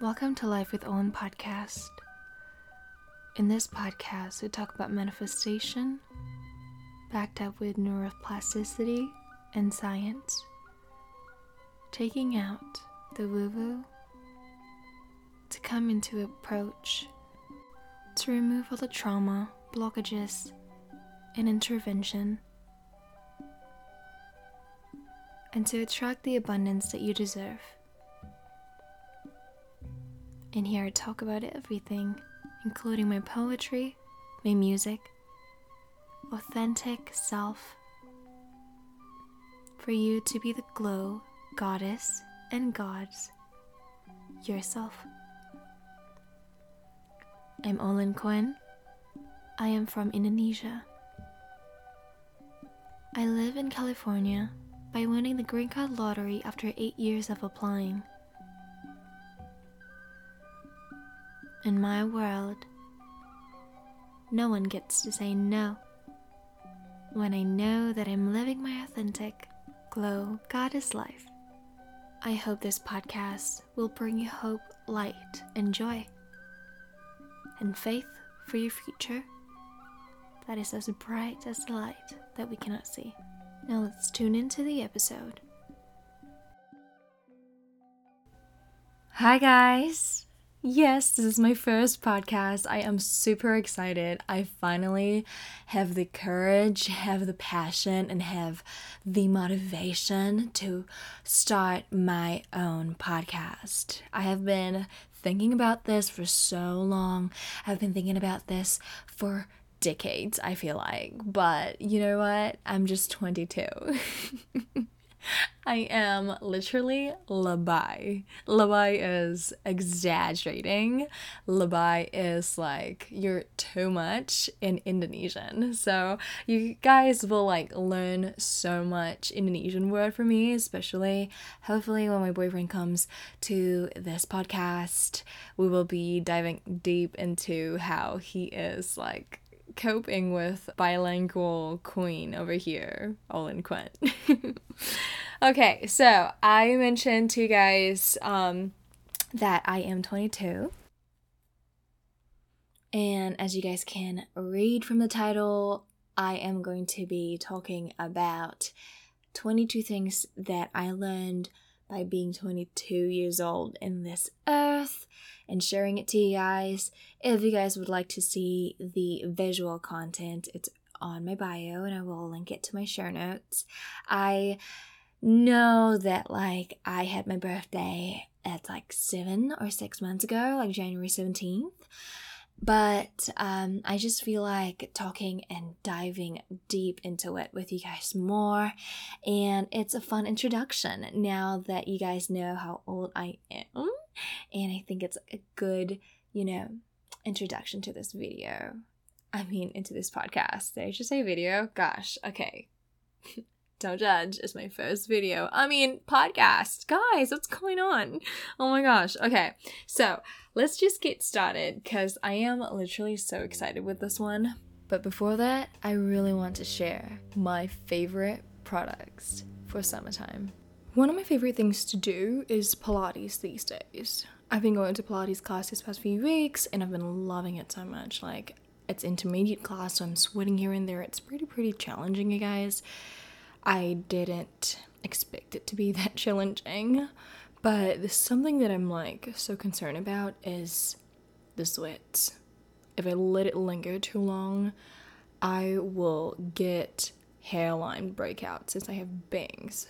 Welcome to Life with Olin podcast. In this podcast, we talk about manifestation, backed up with neuroplasticity and science, taking out the woo woo to come into approach to remove all the trauma, blockages, and intervention, and to attract the abundance that you deserve. And here I talk about everything, including my poetry, my music, authentic self, for you to be the glow, goddess, and gods yourself. I'm Olin Quinn. I am from Indonesia. I live in California by winning the green card lottery after eight years of applying. In my world, no one gets to say no. When I know that I'm living my authentic, glow goddess life, I hope this podcast will bring you hope, light, and joy, and faith for your future that is as bright as the light that we cannot see. Now let's tune into the episode. Hi, guys. Yes, this is my first podcast. I am super excited. I finally have the courage, have the passion, and have the motivation to start my own podcast. I have been thinking about this for so long. I've been thinking about this for decades, I feel like. But you know what? I'm just 22. I am literally labai. Labai is exaggerating. Labai is like you're too much in Indonesian. So you guys will like learn so much Indonesian word from me, especially hopefully when my boyfriend comes to this podcast, we will be diving deep into how he is like coping with bilingual queen over here, Olin Quinn. okay, so I mentioned to you guys um, that I am 22. And as you guys can read from the title, I am going to be talking about 22 things that I learned by being 22 years old in this earth and sharing it to you guys. If you guys would like to see the visual content, it's on my bio and I will link it to my show notes. I know that like I had my birthday at like seven or six months ago, like January 17th. But um, I just feel like talking and diving deep into it with you guys more. And it's a fun introduction now that you guys know how old I am. And I think it's a good, you know, introduction to this video. I mean, into this podcast. Did I just say video? Gosh, okay. Don't judge. It's my first video. I mean, podcast. Guys, what's going on? Oh my gosh. Okay, so let's just get started because I am literally so excited with this one. But before that, I really want to share my favorite products for summertime. One of my favorite things to do is Pilates these days. I've been going to Pilates class these past few weeks and I've been loving it so much. Like, it's intermediate class, so I'm sweating here and there. It's pretty, pretty challenging, you guys. I didn't expect it to be that challenging, but something that I'm like so concerned about is the sweat. If I let it linger too long, I will get hairline breakouts since I have bangs.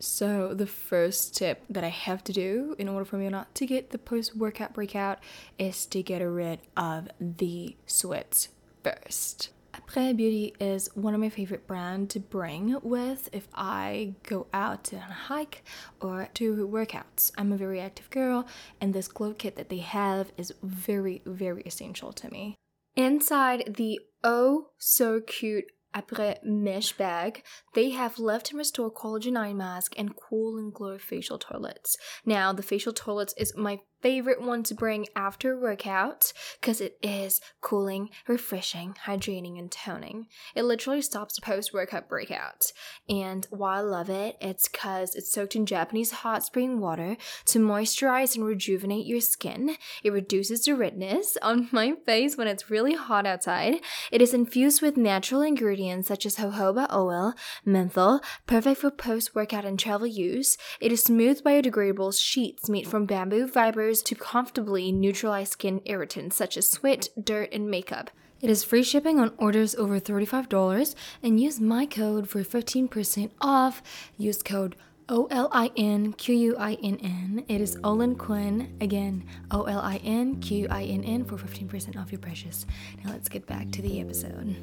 So, the first tip that I have to do in order for me not to get the post workout breakout is to get rid of the sweats first. Après Beauty is one of my favorite brands to bring with if I go out on a hike or do workouts. I'm a very active girl, and this glow kit that they have is very, very essential to me. Inside the oh so cute Après mesh bag, they have Lift and Restore Collagen Eye Mask and Cool and Glow facial towelettes. Now, the facial towelettes is my favorite one to bring after workout because it is cooling, refreshing, hydrating, and toning. It literally stops the post workout breakout. And why I love it, it's because it's soaked in Japanese hot spring water to moisturize and rejuvenate your skin. It reduces the redness on my face when it's really hot outside. It is infused with natural ingredients such as jojoba oil, menthol, perfect for post workout and travel use. It is smooth biodegradable sheets made from bamboo fibers to comfortably neutralize skin irritants such as sweat, dirt, and makeup. It is free shipping on orders over $35 and use my code for 15% off. Use code O L I N Q U I N N. It is Olin Quinn. Again, O L I N Q I N N for 15% off your purchase. Now let's get back to the episode.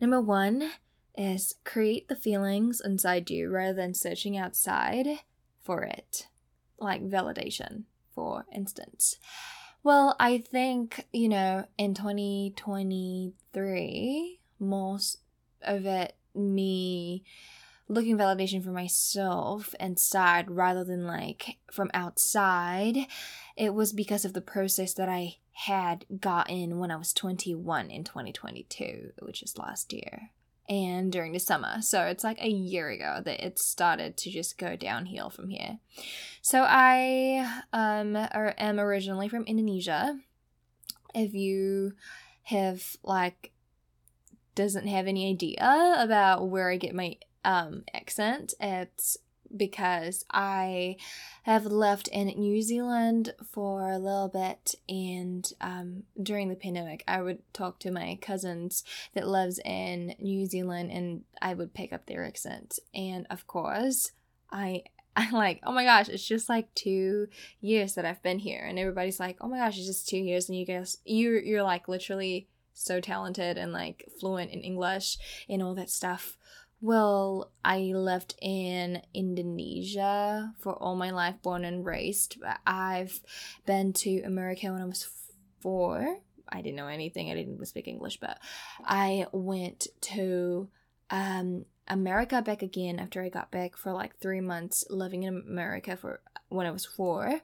Number one is create the feelings inside you rather than searching outside for it, like validation, for instance. Well, I think, you know, in 2023, most of it, me looking validation for myself inside rather than like from outside, it was because of the process that I had gotten when I was 21 in 2022, which is last year and during the summer. So it's like a year ago that it started to just go downhill from here. So I um am originally from Indonesia. If you have like doesn't have any idea about where I get my um accent, it's because I have left in New Zealand for a little bit, and um, during the pandemic, I would talk to my cousins that lives in New Zealand, and I would pick up their accent. And of course, I I like, oh my gosh, it's just like two years that I've been here, and everybody's like, oh my gosh, it's just two years, and you guys, you're you're like literally so talented and like fluent in English and all that stuff. Well, I lived in Indonesia for all my life, born and raised. But I've been to America when I was four. I didn't know anything. I didn't speak English, but I went to um, America back again after I got back for like three months living in America for when I was four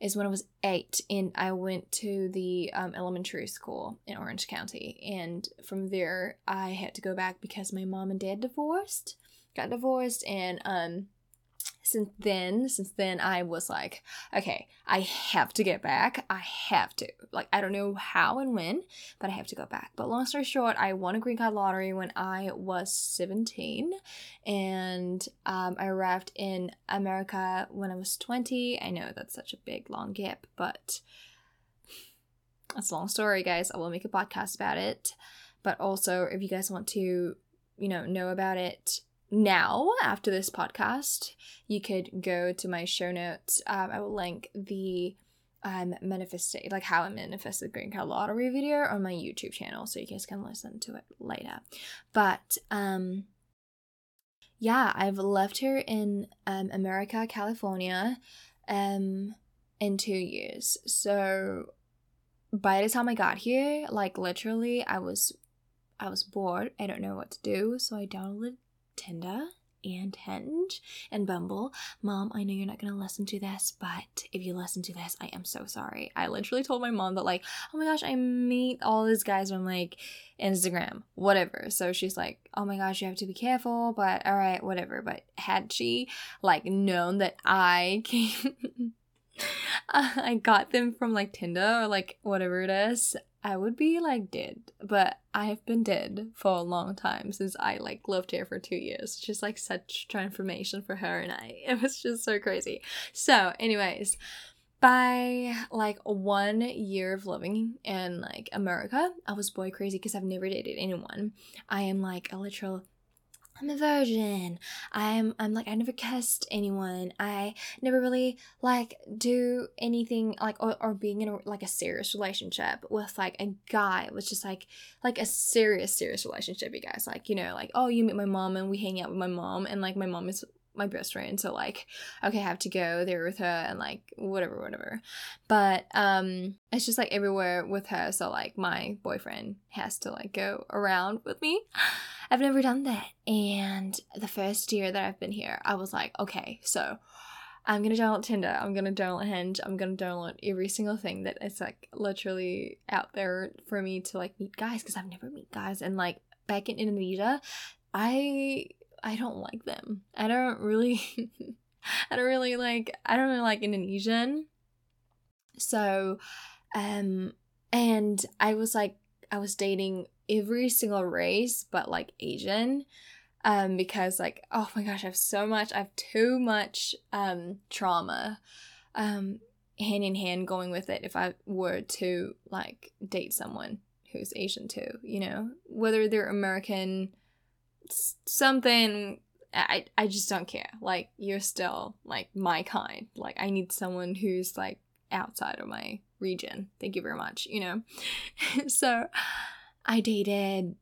is when I was eight and I went to the um, elementary school in Orange County. And from there, I had to go back because my mom and dad divorced, got divorced, and um, since then, since then, I was like, okay, I have to get back. I have to. Like, I don't know how and when, but I have to go back. But long story short, I won a green card lottery when I was 17, and um, I arrived in America when I was 20. I know that's such a big, long gap, but that's a long story, guys. I will make a podcast about it. But also, if you guys want to, you know, know about it, now after this podcast you could go to my show notes um, i will link the um manifesting like how i manifested the green card lottery video on my youtube channel so you guys can listen to it later. But um yeah i've left here in um america california um in two years. So by the time i got here like literally i was i was bored. I don't know what to do so i downloaded Tinder and Hinge and Bumble. Mom, I know you're not going to listen to this, but if you listen to this, I am so sorry. I literally told my mom that, like, oh my gosh, I meet all these guys on like Instagram, whatever. So she's like, oh my gosh, you have to be careful, but all right, whatever. But had she like known that I came. I got them from like Tinder or like whatever it is. I would be like dead, but I have been dead for a long time since I like lived here for two years. Just like such transformation for her and I. It was just so crazy. So, anyways, by like one year of living in like America, I was boy crazy because I've never dated anyone. I am like a literal I'm a virgin. I'm I'm like I never kissed anyone. I never really like do anything like or, or being in a, like a serious relationship with like a guy. It was just like like a serious serious relationship. You guys like you know like oh you meet my mom and we hang out with my mom and like my mom is my best friend so like okay i have to go there with her and like whatever whatever. But um it's just like everywhere with her so like my boyfriend has to like go around with me. I've never done that. And the first year that i've been here i was like okay so I'm gonna download Tinder, I'm gonna download Hinge, I'm gonna download every single thing that is like literally out there for me to like meet guys because I've never met guys. And like back in Indonesia, I I don't like them. I don't really I don't really like I don't really like Indonesian. So um and I was like I was dating every single race but like Asian um because like oh my gosh I have so much I have too much um trauma um hand in hand going with it if I were to like date someone who's Asian too, you know, whether they're American something I I just don't care. Like you're still like my kind. Like I need someone who's like outside of my region. Thank you very much, you know. so I dated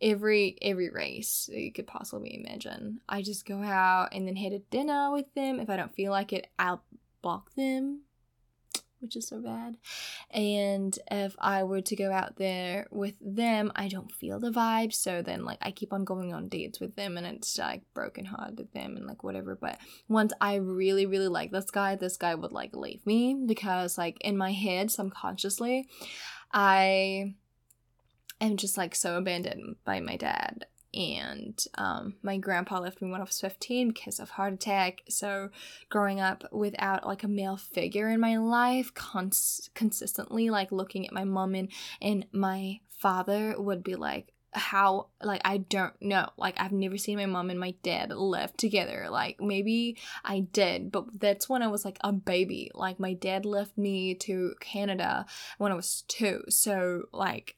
every every race you could possibly imagine. I just go out and then head to dinner with them. If I don't feel like it, I'll block them which is so bad. And if I were to go out there with them, I don't feel the vibe. So then, like, I keep on going on dates with them, and it's like broken heart with them and like whatever. But once I really, really like this guy, this guy would like leave me because, like, in my head, subconsciously, I am just like so abandoned by my dad and um, my grandpa left me when I was 15 because of heart attack. So growing up without like a male figure in my life, cons- consistently like looking at my mom and and my father would be like how like I don't know. Like I've never seen my mom and my dad live together. Like maybe I did but that's when I was like a baby. Like my dad left me to Canada when I was 2 so like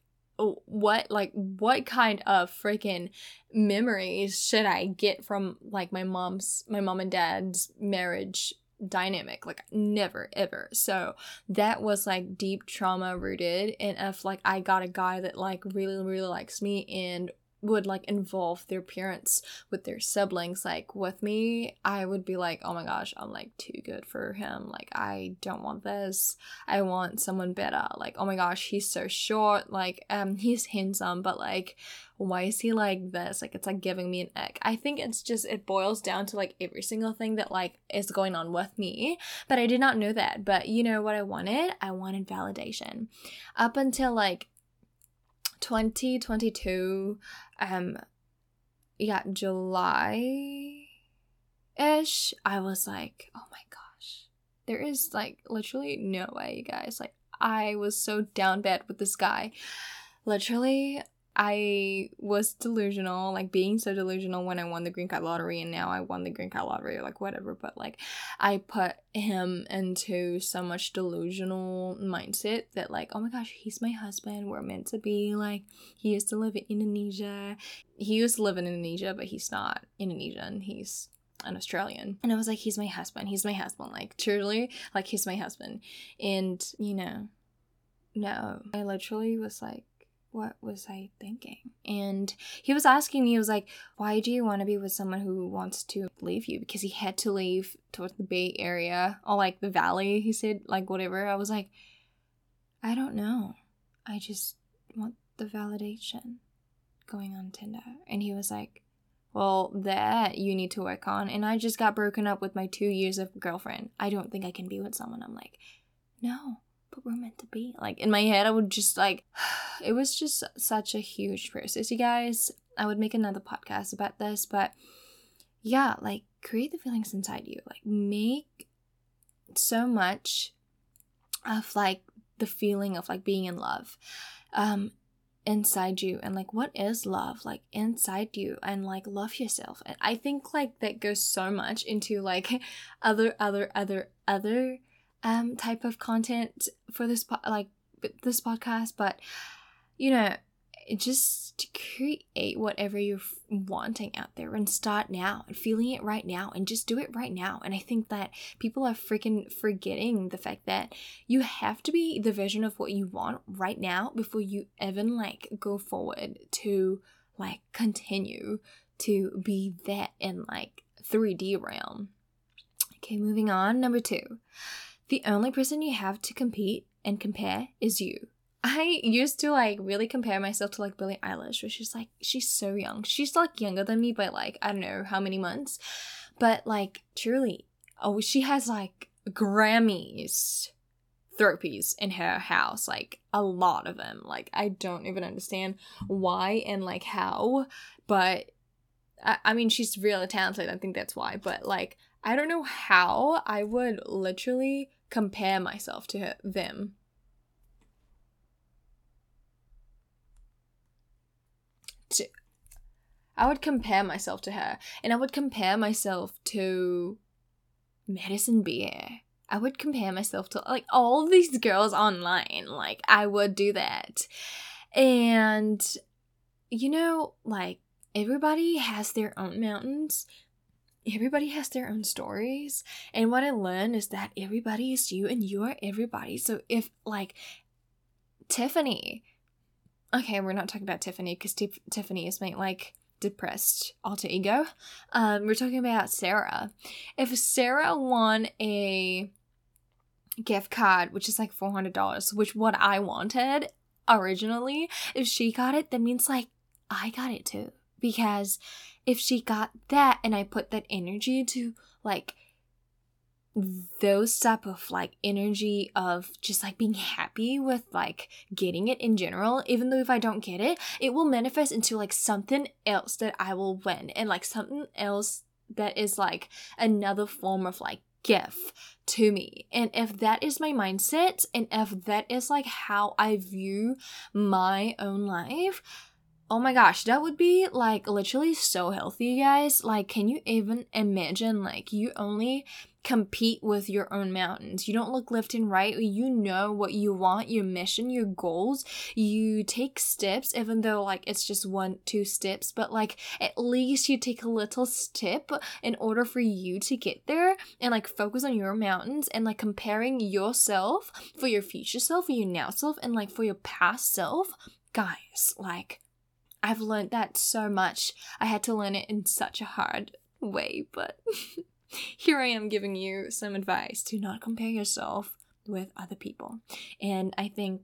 what like what kind of freaking memories should I get from like my mom's my mom and dad's marriage dynamic? Like never ever. So that was like deep trauma rooted and if like i got a guy that like really really likes me and would like involve their parents with their siblings like with me i would be like oh my gosh i'm like too good for him. Like i don't want this. I want someone better. Like oh my gosh he's so short. Like um he's handsome but like why is he like this? Like it's like giving me an ick. I think it's just it boils down to like every single thing that like is going on with me but i did not know that. But you know what i wanted? I wanted validation. Up until like 2022 um yeah july ish i was like oh my gosh. There is like literally no way you guys. Like i was so down bad with this guy. Literally I was delusional, like being so delusional when I won the green card lottery, and now I won the green card lottery, like whatever. But like, I put him into so much delusional mindset that, like, oh my gosh, he's my husband. We're meant to be. Like, he used to live in Indonesia. He used to live in Indonesia, but he's not Indonesian. He's an Australian. And I was like, he's my husband. He's my husband. Like, truly, like, he's my husband. And, you know, no. I literally was like, what was I thinking? And he was asking me, he was like, why do you want to be with someone who wants to leave you? Because he had to leave towards the Bay Area or like the Valley, he said, like whatever. I was like, I don't know. I just want the validation going on Tinder. And he was like, well, that you need to work on. And I just got broken up with my two years of girlfriend. I don't think I can be with someone. I'm like, no, but we're meant to be. Like in my head, I would just like, it was just such a huge process, you guys. I would make another podcast about this, but yeah, like create the feelings inside you. Like make so much of like the feeling of like being in love um inside you and like what is love like inside you and like love yourself and i think like that goes so much into like other other other other um type of content for this po- like this podcast but you know just to create whatever you're wanting out there and start now and feeling it right now and just do it right now and i think that people are freaking forgetting the fact that you have to be the vision of what you want right now before you even like go forward to like continue to be that in like 3D realm. Okay, moving on. Number two. The only person you have to compete and compare is you. I used to like really compare myself to like Billie Eilish, which is like she's so young. She's like younger than me by like I don't know how many months. But like truly, oh she has like Grammys thropies in her house, like a lot of them. Like I don't even understand why and like how, but I, I mean she's really talented. I think that's why. But like I don't know how I would literally compare myself to them. To, I would compare myself to her, and I would compare myself to Madison Beer. I would compare myself to like all these girls online. Like I would do that. And you know, like everybody has their own mountains. Everybody has their own stories. And what I learned is that everybody is you and you are everybody. So if like Tiffany, okay, we're not talking about Tiffany because T- Tiffany is my like depressed alter ego. Um, we're talking about Sarah. If Sarah won a gift card, which is like four hundred dollars, which what I wanted originally, if she got it, that means like I got it too. Because if she got that and I put that energy to like those type of like energy of just like being happy with like getting it in general even though if i don't get it it will manifest into like something else that i will win and like something else that is like another form of like gift to me. And if that is my mindset and if that is like how i view my own life Oh my gosh, that would be like literally so healthy, guys. Like, can you even imagine like you only compete with your own mountains. You don't look left and right. You know what you want, your mission, your goals. You take steps, even though like it's just one, two steps, but like at least you take a little step in order for you to get there and like focus on your mountains and like comparing yourself for your future self, for your now self, and like for your past self. Guys, like I've learned that so much. I had to learn it in such a hard way, but here I am giving you some advice to not compare yourself with other people. And I think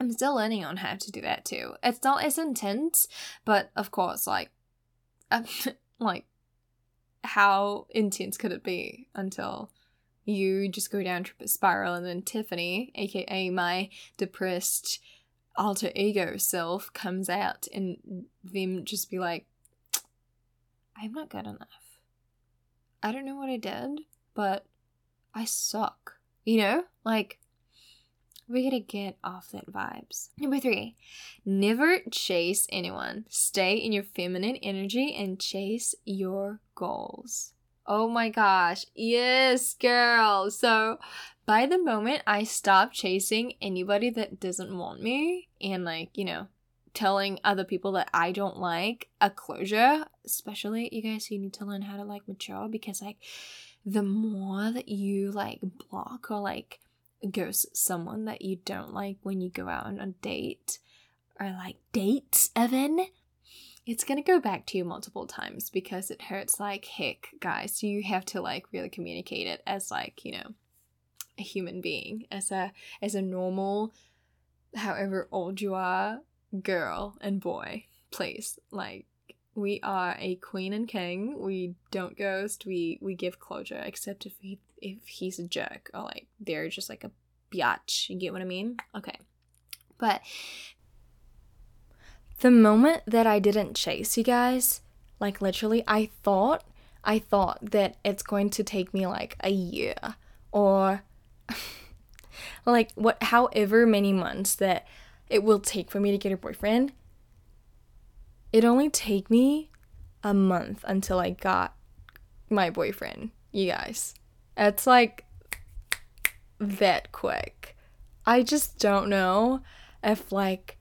I'm still learning on how to do that too. It's not as intense, but of course, like, uh, like, how intense could it be until you just go down a spiral and then Tiffany, aka my depressed alter ego self, comes out and them just be like, I'm not good enough. I don't know what I did, but I suck. You know? Like, we gotta get off that vibes. Number three, never chase anyone. Stay in your feminine energy and chase your goals. Oh my gosh. Yes, girl. So, by the moment I stop chasing anybody that doesn't want me and, like, you know, telling other people that I don't like a closure, especially you guys you need to learn how to like mature because like the more that you like block or like ghost someone that you don't like when you go out on a date or like dates even it's gonna go back to you multiple times because it hurts like heck guys you have to like really communicate it as like you know a human being as a as a normal however old you are girl and boy, please. Like we are a queen and king. We don't ghost. We we give closure, except if he if he's a jerk or like they're just like a biatch. You get what I mean? Okay, but the moment that I didn't chase you guys, like literally, I thought I thought that it's going to take me like a year or like what however many months that it will take for me to get a boyfriend, it only take me a month until I got my boyfriend, you guys. It's like that quick. I just don't know if like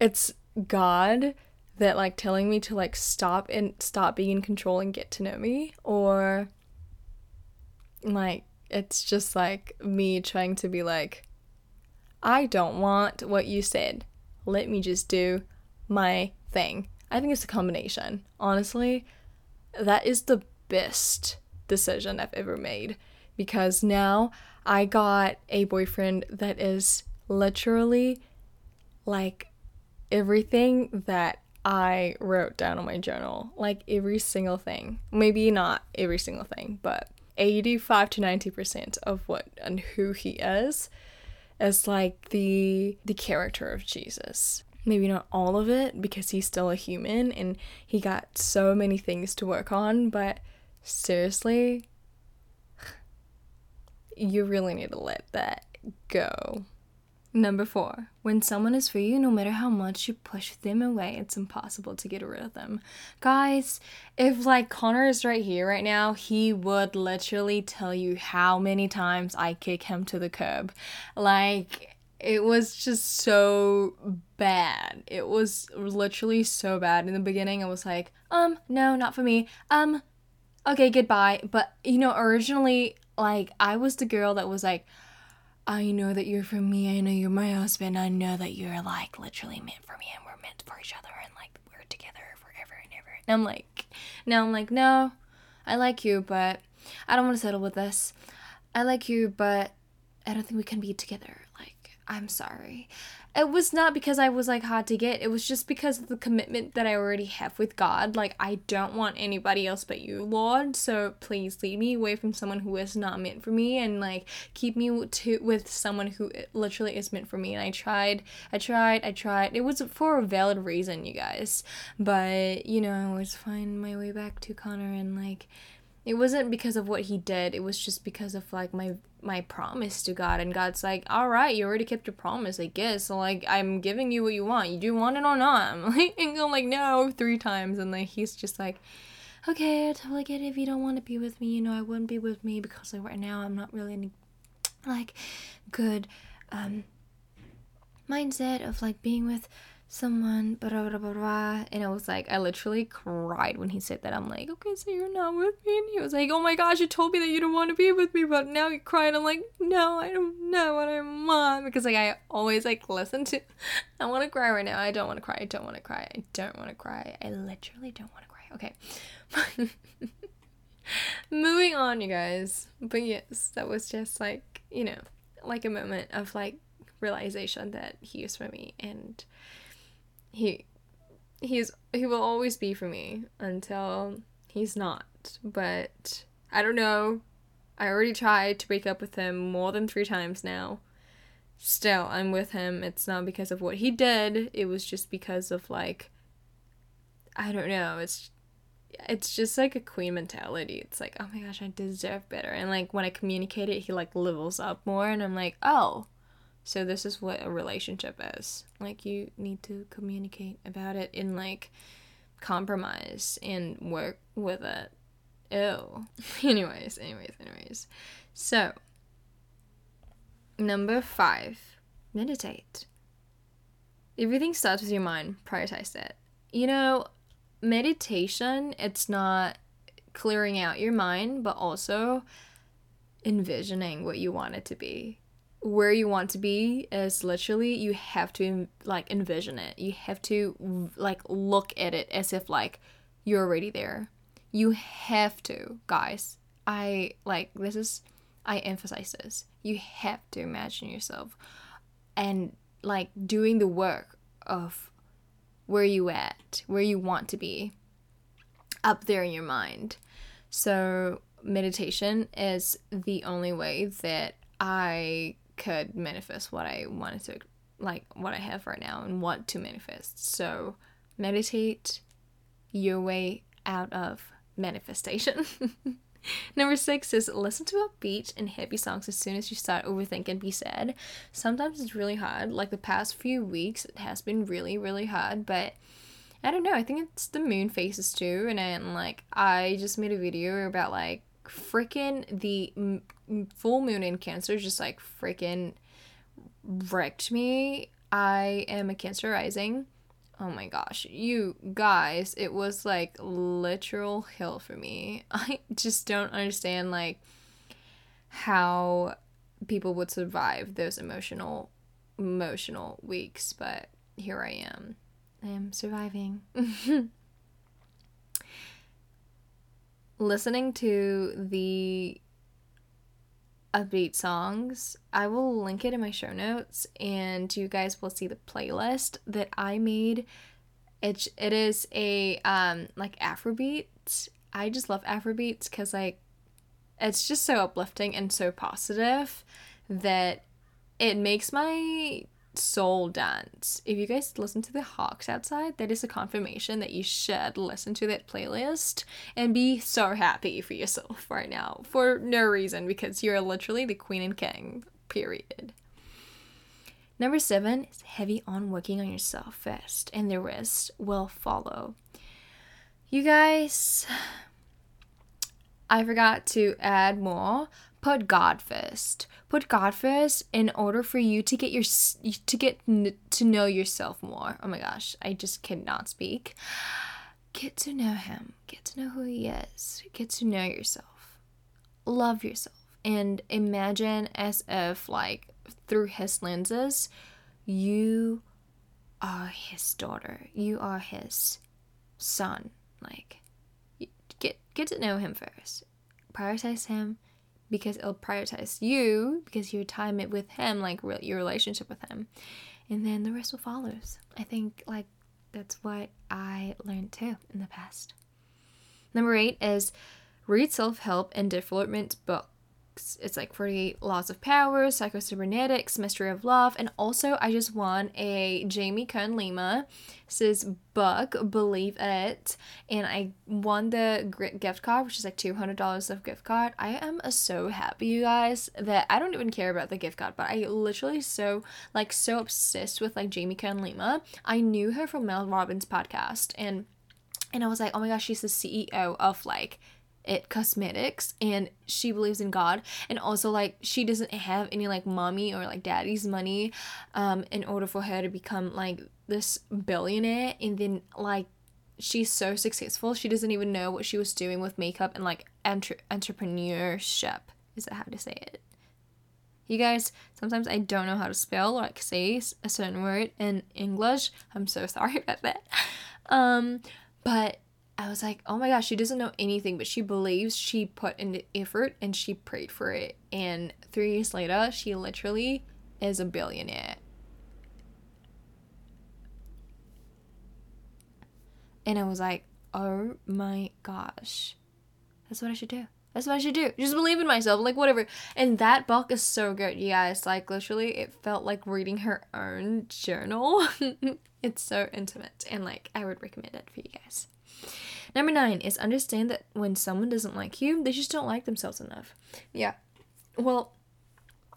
it's God that like telling me to like stop and stop being in control and get to know me or like it's just like me trying to be like I don't want what you said. Let me just do my thing. I think it's a combination. Honestly, that is the best decision I've ever made because now I got a boyfriend that is literally like everything that I wrote down on my journal. Like every single thing. Maybe not every single thing, but 85 to 90% of what and who he is is like the the character of Jesus. Maybe not all of it because he's still a human and he got so many things to work on, but seriously, you really need to let that go. Number four, when someone is for you, no matter how much you push them away, it's impossible to get rid of them. Guys, if like Connor is right here right now, he would literally tell you how many times I kick him to the curb. Like, it was just so bad. It was literally so bad. In the beginning, I was like, um, no, not for me. Um, okay, goodbye. But, you know, originally, like, I was the girl that was like, I know that you're for me. I know you're my husband. I know that you're like literally meant for me and we're meant for each other and like we're together forever and ever. And I'm like, now I'm like, no, I like you, but I don't want to settle with this. I like you, but I don't think we can be together. Like, I'm sorry it was not because I was like hard to get. It was just because of the commitment that I already have with God. Like, I don't want anybody else but you, Lord. So please lead me away from someone who is not meant for me and like keep me to with someone who literally is meant for me. And I tried, I tried, I tried. It was for a valid reason, you guys. But, you know, I always find my way back to Connor and like it wasn't because of what he did it was just because of like my my promise to god and god's like all right you already kept your promise i guess. So like i'm giving you what you want. You do want it or not. I'm like and i'm like no three times and like he's just like okay i totally get it. If you don't want to be with me you know i wouldn't be with me because like right now i'm not really in like good um mindset of like being with someone, blah, blah, blah, blah. And I was like, I literally cried when he said that. I'm like, okay, so you're not with me? And he was like, oh my gosh, you told me that you don't want to be with me, but now you're crying. I'm like, no, I don't know what I want. Because like I always like listen to, I want to cry right now. I don't want to cry. I don't want to cry. I don't want to cry. I literally don't want to cry. Okay. Moving on, you guys. But yes, that was just like, you know, like a moment of like realization that he is for me and he he's he will always be for me until he's not. But I don't know. I already tried to break up with him more than 3 times now. Still, I'm with him. It's not because of what he did. It was just because of like I don't know. It's it's just like a queen mentality. It's like, oh my gosh, I deserve better. And like when I communicate it, he like levels up more and I'm like, "Oh, so this is what a relationship is. Like you need to communicate about it in like compromise and work with it. Ew. anyways, anyways, anyways. So number five, meditate. Everything starts with your mind. Prioritize that. You know, meditation, it's not clearing out your mind, but also envisioning what you want it to be where you want to be is literally you have to like envision it. You have to like look at it as if like you're already there. You have to, guys. I like this is I emphasize this. You have to imagine yourself and like doing the work of where you at, where you want to be up there in your mind. So meditation is the only way that I could manifest what I wanted to, like what I have right now and want to manifest. So meditate your way out of manifestation. Number six is listen to upbeat and happy songs as soon as you start overthinking be sad. Sometimes it's really hard. Like the past few weeks, it has been really, really hard, but I don't know. I think it's the moon phases too. And then, like, I just made a video about like freaking the m- full moon in Cancer just like freaking wrecked me. I am a Cancer rising. Oh my gosh, you guys, it was like literal hell for me. I just don't understand like how people would survive those emotional emotional weeks, but here I am. I am surviving. listening to the upbeat songs. I will link it in my show notes and you guys will see the playlist that I made. It it is a um like Afrobeat. I just love Afrobeats cuz like it's just so uplifting and so positive that it makes my soul dance. If you guys listen to the hawks outside, that is a confirmation that you should listen to that playlist and be so happy for yourself right now for no reason because you're literally the queen and king, period. Number seven is heavy on working on yourself first, and the rest will follow. You guys, I forgot to add more, put God first. Put God first in order for you to get your to get to know yourself more. Oh my gosh, I just cannot speak. Get to know him. Get to know who he is. Get to know yourself. Love yourself and imagine as if like through his lenses you are his daughter. You are his son. Like get get to know him first. Prioritize him because it'll prioritize you because your time it with him, like re- your relationship with him, and then the rest will follow. I think like that's what I learned too in the past. Number eight is read self help and development books books. It's like 48 Laws of Power, Psychocybernetics, Mastery of Love, and also I just won a Jamie Kern Lima says book, Believe It, and I won the gift card, which is like $200 of gift card. I am so happy, you guys, that I don't even care about the gift card, but I literally so like so obsessed with like Jamie Kern Lima. I knew her from Mel Robbins podcast and and I was like, oh my gosh, she's the CEO of like it cosmetics and she believes in god and also like she doesn't have any like mommy or like daddy's money um in order for her to become like this billionaire and then like she's so successful she doesn't even know what she was doing with makeup and like entre- entrepreneurship. Is that how to say it? You guys sometimes i don't know how to spell like say a certain word in english. I'm so sorry about that. Um but I was like, oh my gosh, she doesn't know anything, but she believes she put in the effort and she prayed for it. And three years later, she literally is a billionaire. And I was like, oh my gosh, that's what I should do. That's what I should do. Just believe in myself, like whatever. And that book is so good, you guys. Like literally, it felt like reading her own journal. it's so intimate, and like I would recommend it for you guys. Number nine is understand that when someone doesn't like you, they just don't like themselves enough. Yeah. Well,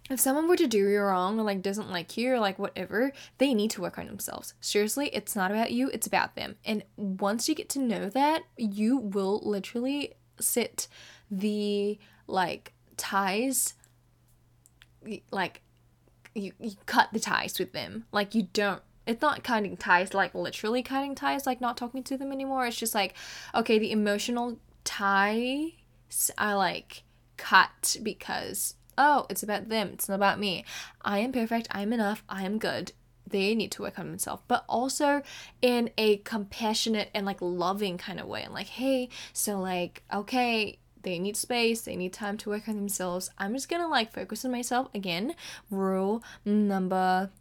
if someone were to do you wrong or like doesn't like you or like whatever, they need to work on themselves. Seriously, it's not about you, it's about them. And once you get to know that, you will literally sit the like ties like you, you cut the ties with them. Like you don't it's not cutting ties like literally cutting ties like not talking to them anymore. It's just like okay the emotional ties are like cut because oh it's about them it's not about me. I am perfect i'm enough i am good. They need to work on themselves. But also in a compassionate and like loving kind of way. And like hey so like okay they need space they need time to work on themselves. I'm just gonna like focus on myself again. Rule number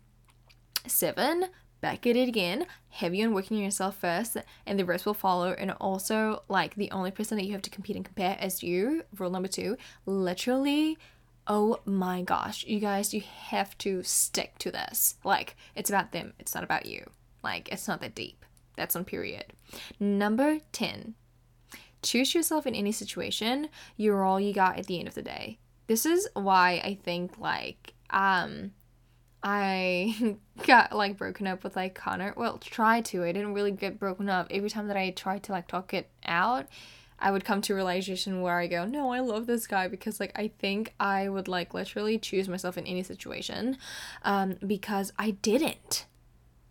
Seven, back at it again, heavy on working on yourself first, and the rest will follow. And also, like, the only person that you have to compete and compare is you. Rule number two, literally, oh my gosh, you guys, you have to stick to this. Like, it's about them, it's not about you. Like, it's not that deep. That's on period. Number 10, choose yourself in any situation. You're all you got at the end of the day. This is why I think, like, um, I got like broken up with like Connor. Well, tried to. I didn't really get broken up. Every time that I tried to like talk it out, I would come to a realization where I go, no, I love this guy because like I think I would like literally choose myself in any situation, um, because I didn't.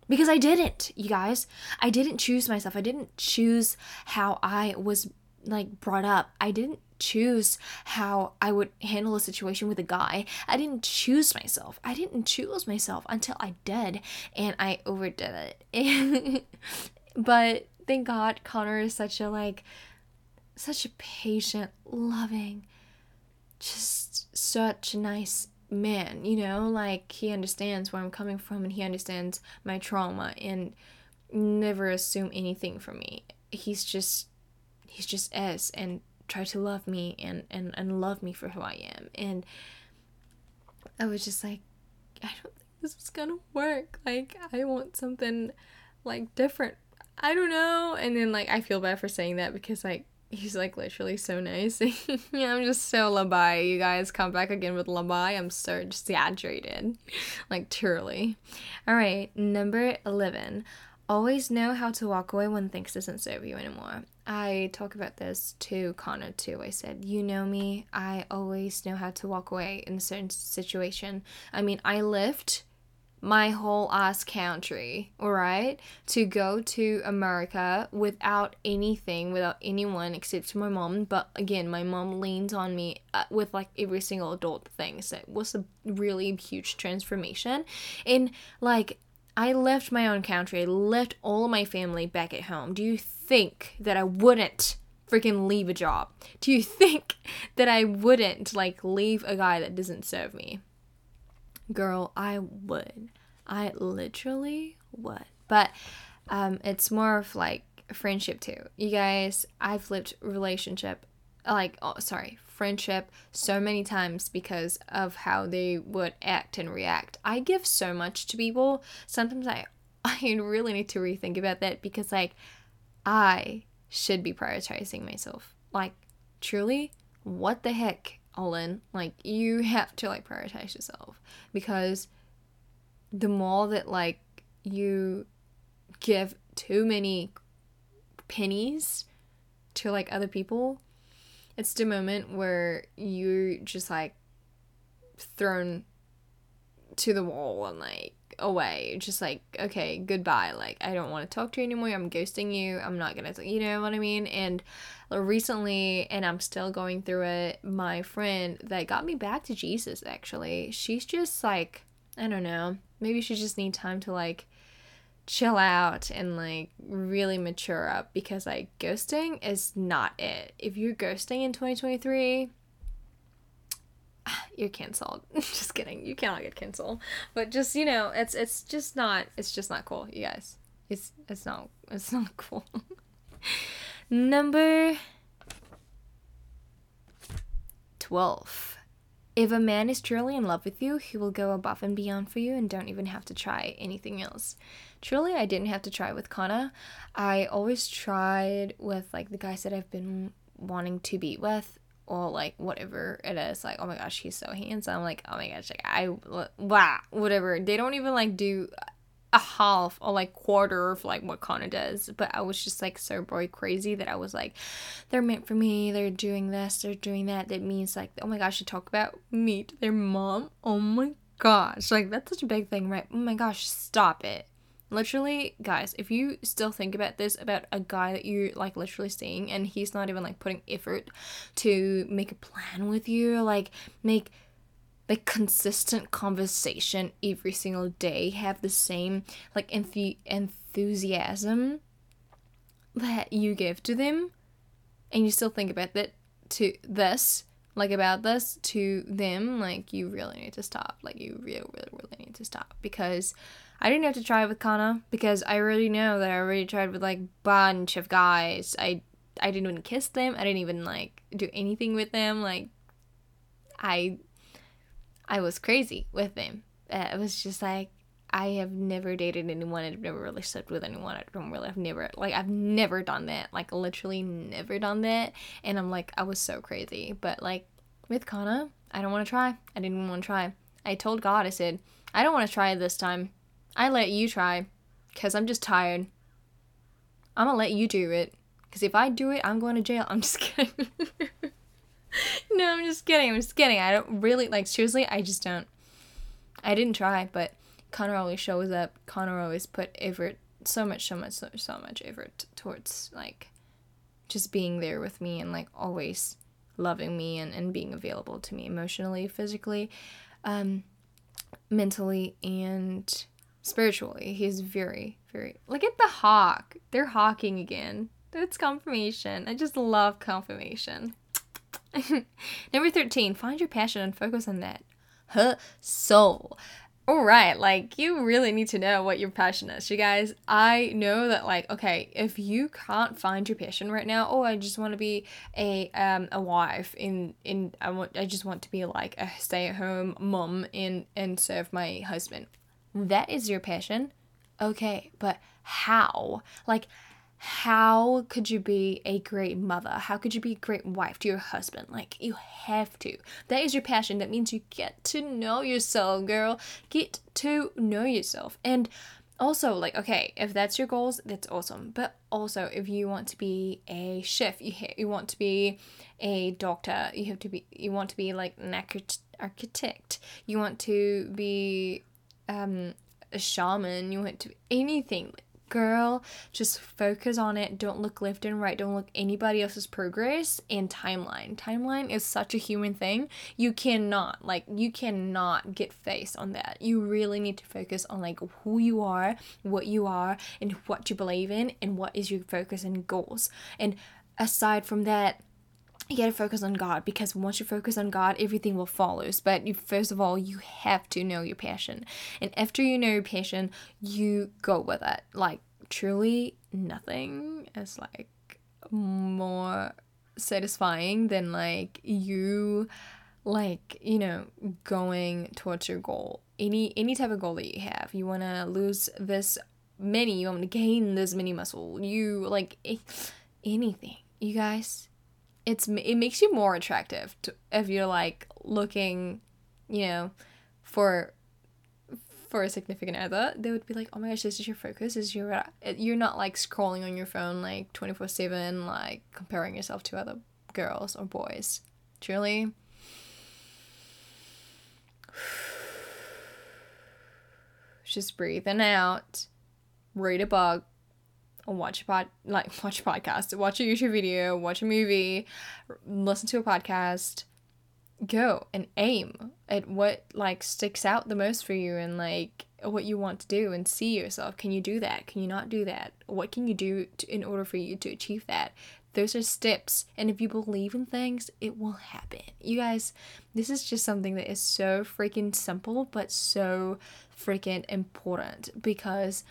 Because I didn't, you guys. I didn't choose myself. I didn't choose how I was like brought up. I didn't choose how I would handle a situation with a guy. I didn't choose myself. I didn't choose myself until I did, and I overdid it. but thank God Connor is such a like such a patient, loving, just such a nice man, you know? Like, he understands where I'm coming from and he understands my trauma and never assume anything from me. He's just, he's just S and try to love me and, and, and love me for who I am. And I was just like, I don't think this is gonna work. Like, I want something like different. I don't know. And then, like, I feel bad for saying that because, like, he's like literally so nice. yeah, I'm just so labai. You guys come back again with labai. I'm so exaggerated. like truly. Alright, number eleven. Always know how to walk away when things doesn't serve you anymore. I talk about this to Connor too. I said, you know me, I always know how to walk away in a certain situation. I mean I left my whole ass country, all right, to go to America without anything, without anyone except my mom. But again, my mom leans on me uh, with like every single adult thing. So it was a really huge transformation. And like, I left my own country, I left all of my family back at home. Do you think that I wouldn't? freaking leave a job? Do you think that I wouldn't like leave a guy that doesn't serve me? girl, I would. I literally would. But um, it's more of like friendship too. You guys, I've lived relationship, like, oh, sorry, friendship so many times because of how they would act and react. I give so much to people. Sometimes I, I really need to rethink about that because, like, I should be prioritizing myself. Like, truly, what the heck Olin, like you have to like prioritize yourself because the more that like you give too many pennies to like other people, it's the moment where you're just like thrown to the wall and like away. Just like okay goodbye. Like i don't want to talk to you anymore. I'm ghosting you. I'm not gonna you know what i mean? And recently and i'm still going through it my friend that got me back to jesus actually she's just like i don't know. Maybe she just need time to like chill out and like really mature up because like ghosting is not it if you're ghosting in 2023 you're canceled. just kidding. You cannot get canceled. But just, you know, it's it's just not it's just not cool, you guys. It's it's not it's not cool. Number 12. If a man is truly in love with you, he will go above and beyond for you and don't even have to try anything else. Truly, I didn't have to try with Connor. I always tried with like the guys that I've been wanting to be with or like whatever it is like oh my gosh he's so handsome like oh my gosh like i wow whatever they don't even like do a half or like quarter of like what Connor does but I was just like so boy crazy that I was like they're meant for me. They're doing this. They're doing that. That means like oh my gosh you talk about me to their mom? Oh my gosh. Like that's such a big thing right? Oh my gosh stop it. Literally, guys, if you still think about this about a guy that you like literally seeing and he's not even like putting effort to make a plan with you, like make like consistent conversation every single day, have the same like enth- enthusiasm that you give to them, and you still think about that to this, like about this to them, like you really need to stop. Like you really, really, really need to stop because I didn't have to try with Connor because I already know that I already tried with like bunch of guys. I I didn't even kiss them. I didn't even like do anything with them. Like I I was crazy with them. Uh, it was just like I have never dated anyone. I've never really slept with anyone. I don't really. I've never like I've never done that. Like literally never done that. And I'm like I was so crazy. But like with Connor, I don't want to try. I didn't want to try. I told God. I said I don't want to try this time. I let you try because I'm just tired. I'm gonna let you do it because if I do it, I'm going to jail. I'm just kidding. no, I'm just kidding. I'm just kidding. I don't really like seriously. I just don't. I didn't try, but Connor always shows up. Connor always put effort, so much, so much, so, so much effort towards like just being there with me and like always loving me and, and being available to me emotionally, physically, um, mentally, and spiritually. He's very, very. Look at the hawk. They're hawking again. That's confirmation. I just love confirmation. Number 13, find your passion and focus on that. Huh? soul. All right, like you really need to know what your passion is. You guys, I know that like okay, if you can't find your passion right now, oh, I just want to be a um a wife in in I want I just want to be like a stay-at-home mom and and serve my husband. That is your passion. Okay, but how? Like how could you be a great mother? How could you be a great wife to your husband? Like, you have to. That is your passion. That means you get to know yourself, girl. Get to know yourself. And also, like, okay, if that's your goals, that's awesome. But also, if you want to be a chef, you, ha- you want to be a doctor, you have to be, you want to be like an architect, you want to be um, a shaman, you want to anything girl, just focus on it. Don't look left and right. Don't look anybody else's progress and timeline. Timeline is such a human thing. You cannot, like, you cannot get face on that. You really need to focus on, like, who you are, what you are, and what you believe in, and what is your focus and goals. And aside from that, you gotta focus on God because once you focus on God, everything will follow. But you, first of all, you have to know your passion, and after you know your passion, you go with it. Like truly, nothing is like more satisfying than like you like you know going towards your goal. Any any type of goal that you have. You want to lose this many you want to gain this many muscle. You like eh, anything. You guys it's it makes you more attractive to, if you're like looking, you know, for for a significant other. They would be like, "Oh my gosh, this is your focus. This is your uh, you're not like scrolling on your phone like 24/7 like comparing yourself to other girls or boys." Truly. Just breathe in out. Read a book watch a pod like watch a podcast, watch a YouTube video, watch a movie, listen to a podcast, go and aim at what like sticks out the most for you and like what you want to do and see yourself. Can you do that? Can you not do that? What can you do to, in order for you to achieve that? Those are steps, and if you believe in things, it will happen. You guys, this is just something that is so freaking simple, but so freaking important because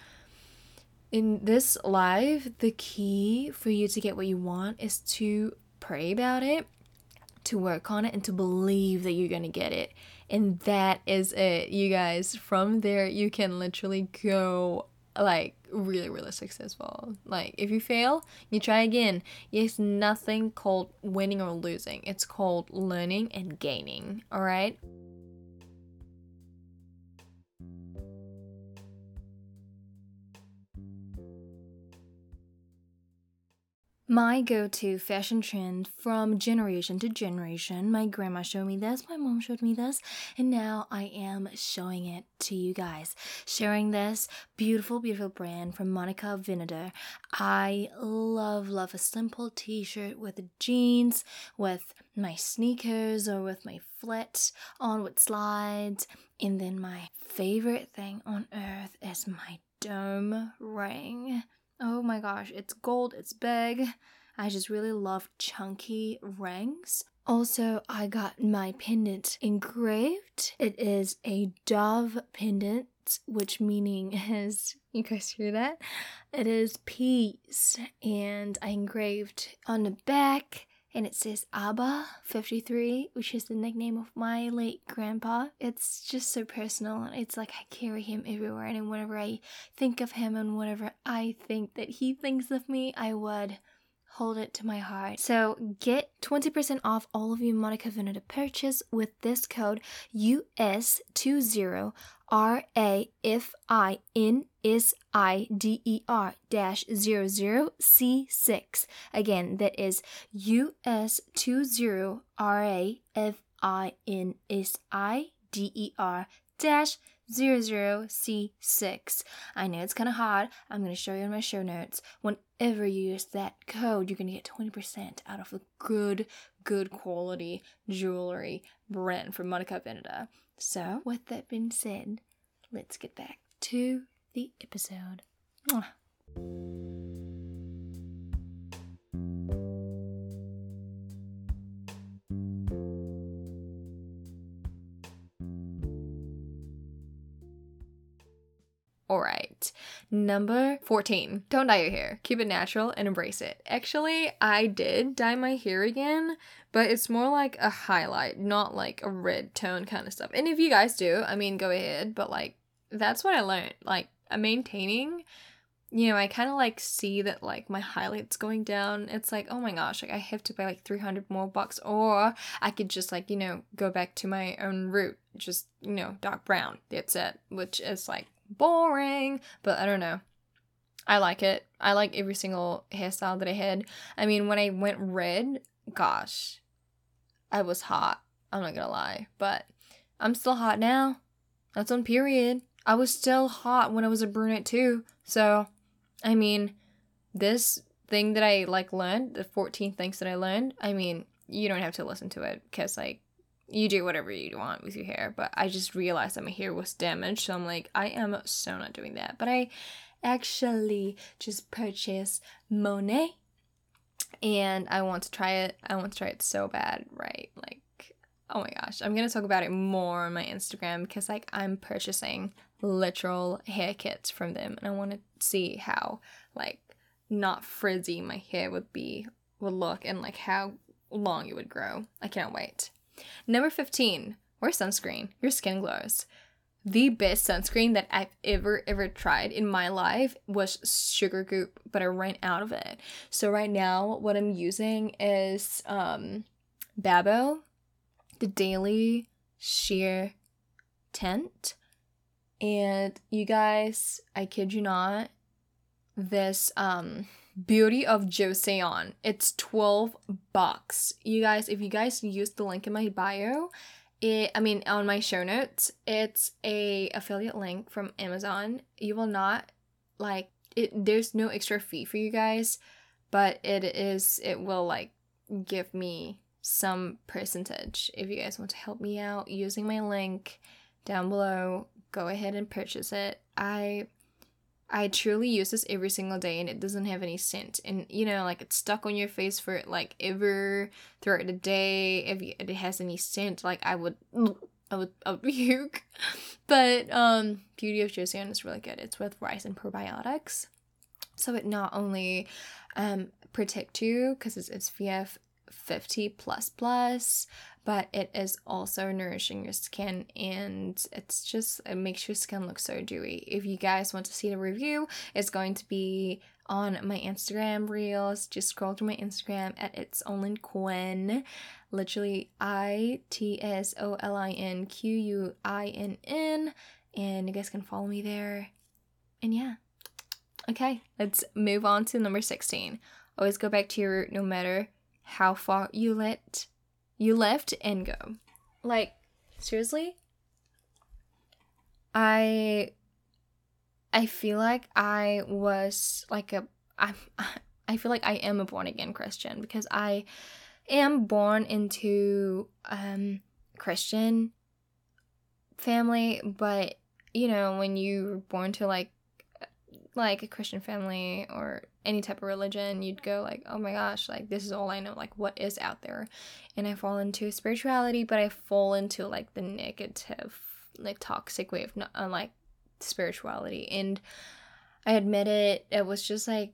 in this life, the key for you to get what you want is to pray about it, to work on it, and to believe that you're going to get it. And that is it, you guys. From there, you can literally go like really, really successful. Like, if you fail, you try again. It's nothing called winning or losing, it's called learning and gaining. All right. My go to fashion trend from generation to generation. My grandma showed me this, my mom showed me this, and now I am showing it to you guys. Sharing this beautiful, beautiful brand from Monica Vinader. I love, love a simple t shirt with jeans, with my sneakers, or with my flat on with slides. And then my favorite thing on earth is my dome ring. Oh my gosh, it's gold, it's big. I just really love chunky rings. Also, I got my pendant engraved. It is a dove pendant, which meaning is you guys hear that? It is peace, and I engraved on the back and it says Abba 53, which is the nickname of my late grandpa. It's just so personal. It's like I carry him everywhere, and whenever I think of him and whenever I think that he thinks of me, I would hold it to my heart. So get 20% off all of your Monica Vinader purchase with this code US20 R A F I N S I D E R dash 00C6. Again, that is US20 R A F I N S I D E R dash 00C6. I know it's kind of hard. I'm going to show you in my show notes. Whenever you use that code, you're to get 20% out of a good, good quality jewelry brand from Monica Vinader. So, with that being said, let's get back to the episode. Mwah. Number 14. Don't dye your hair. Keep it natural and embrace it. Actually, I did dye my hair again, but it's more like a highlight, not like a red tone kind of stuff. And if you guys do, I mean, go ahead, but like, that's what I learned. Like, maintaining you know, I kind of like see that like my highlights going down. It's like, oh my gosh, like I have to pay like 300 more bucks or I could just like, you know, go back to my own route, just, you know, dark brown. That's it, which is like boring, but I don't know. I like it. I like every single hairstyle that I had. I mean, when I went red, gosh, I was hot. I'm not gonna lie, but I'm still hot now. That's on period. I was still hot when I was a brunette too. So I mean, this thing that I like learned, the 14 things that I learned, I mean, you don't have to listen to it because like you do whatever you want with your hair, but I just realized that my hair was damaged, so I'm like, I am so not doing that. But I actually just purchased Monat and I want to try it. I want to try it so bad, right? Like oh my gosh, I'm gonna talk about it more on my Instagram because like I'm purchasing literal hair kits from them and I want to see how like not frizzy my hair would be would look and like how long it would grow. I can't wait. Number 15, wear sunscreen. Your skin glows. The best sunscreen that I've ever ever tried in my life was Supergoop, but I ran out of it. So right now what I'm using is um Babo the Daily Sheer Tint. And you guys, I kid you not, this um Beauty of Joseon. It's 12 bucks. You guys, if you guys use the link in my bio, it I mean on my show notes, it's a affiliate link from Amazon. You will not like it there's no extra fee for you guys, but it is it will like give me some percentage. If you guys want to help me out using my link down below, go ahead and purchase it. I I truly use this every single day and it doesn't have any scent. And you know, like it's stuck on your face for like ever throughout the day. If it has any scent, like I would I would I would puke. But um Beauty of Joseon is really good. It's with rice and probiotics. So it not only um protect you because it's SPF 50 plus plus but it is also nourishing your skin and it's just it makes your skin look so dewy. If you guys want to see the review it's going to be on my instagram reels. Just scroll through my instagram at it's only quinn. Literally i-t-s-o-l-i-n-q-u-i-n-n and you guys can follow me there. And yeah. Okay let's move on to number 16 always go back to your root no matter how far you let you left and go. Like seriously? I I feel like I was like a I I feel like I am a born again Christian because I am born into um Christian family, but you know, when you're born to like like a Christian family or any type of religion, you'd go like, "Oh my gosh, like this is all I know. Like what is out there?" And I fall into spirituality, but I fall into like the negative, like toxic way of not uh, like spirituality. And I admit it, it was just like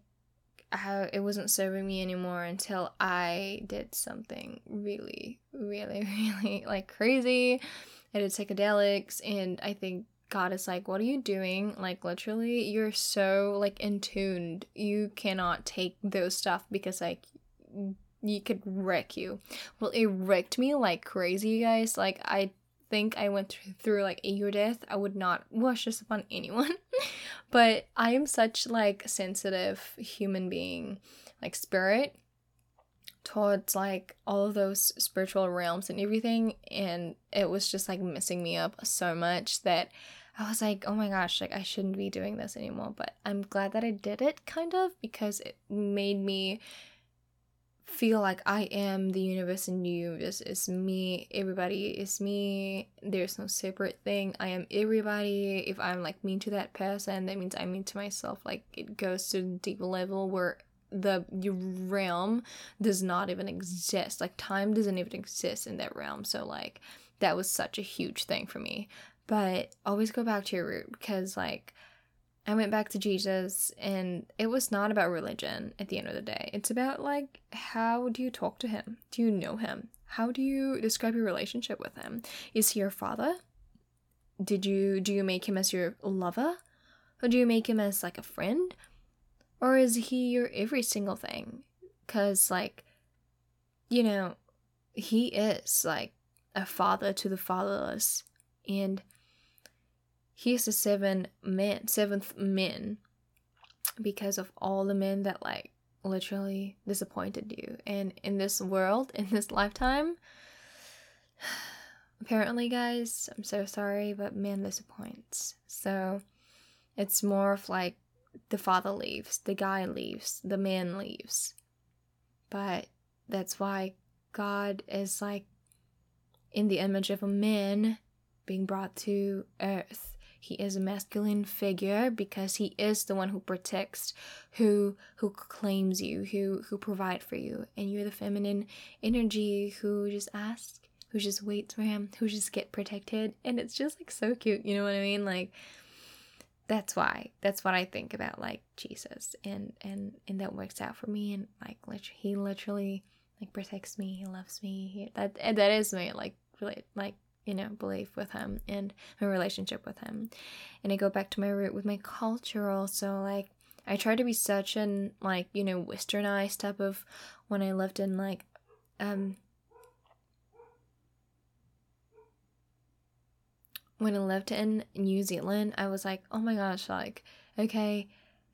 how it wasn't serving me anymore until I did something really, really, really like crazy. I did psychedelics, and I think God is like, what are you doing? Like, literally, you're so like in tuned. You cannot take those stuff because like you could wreck you. Well, it wrecked me like crazy, guys. Like, I think I went through, through like a year death. I would not wish this upon anyone, but I am such like sensitive human being, like spirit towards like all of those spiritual realms and everything and it was just like messing me up so much that I was like, oh my gosh, like I shouldn't be doing this anymore. But I'm glad that I did it, kind of, because it made me feel like I am the universe and you. This is me. Everybody is me. There's no separate thing. I am everybody. If I'm like mean to that person, that means I'm mean to myself. Like it goes to a deep level where the realm does not even exist. Like time doesn't even exist in that realm. So like that was such a huge thing for me but always go back to your root because like I went back to Jesus, and it was not about religion at the end of the day. It's about like, how do you talk to him? Do you know him? How do you describe your relationship with him? Is he your father? Did you do you make him as your lover? Or do you make him as like a friend? Or is he your every single thing? Cuz like you know, he is like a father to the fatherless and he's the seven men seventh men because of all the men that like literally disappointed you. And in this world in this lifetime apparently guys i'm so sorry but man disappoints. So it's more of like the father leaves the guy leaves the man leaves. But that's why god is like in the image of a man being brought to earth he is a masculine figure because he is the one who protects who who claims you who who provide for you and you're the feminine energy who just asks who just waits for him, who just get protected. And it's just like so cute, you know what I mean? Like that's why. That's what I think about like Jesus and and and that works out for me and like literally, he literally like protects me, he loves me. He, that that is my like really like you know belief with him and my relationship with him and i go back to my root with my culture also like i try to be such an like you know westernized type of when i lived in like um when I lived in New Zealand, I was like, oh my gosh, like, okay,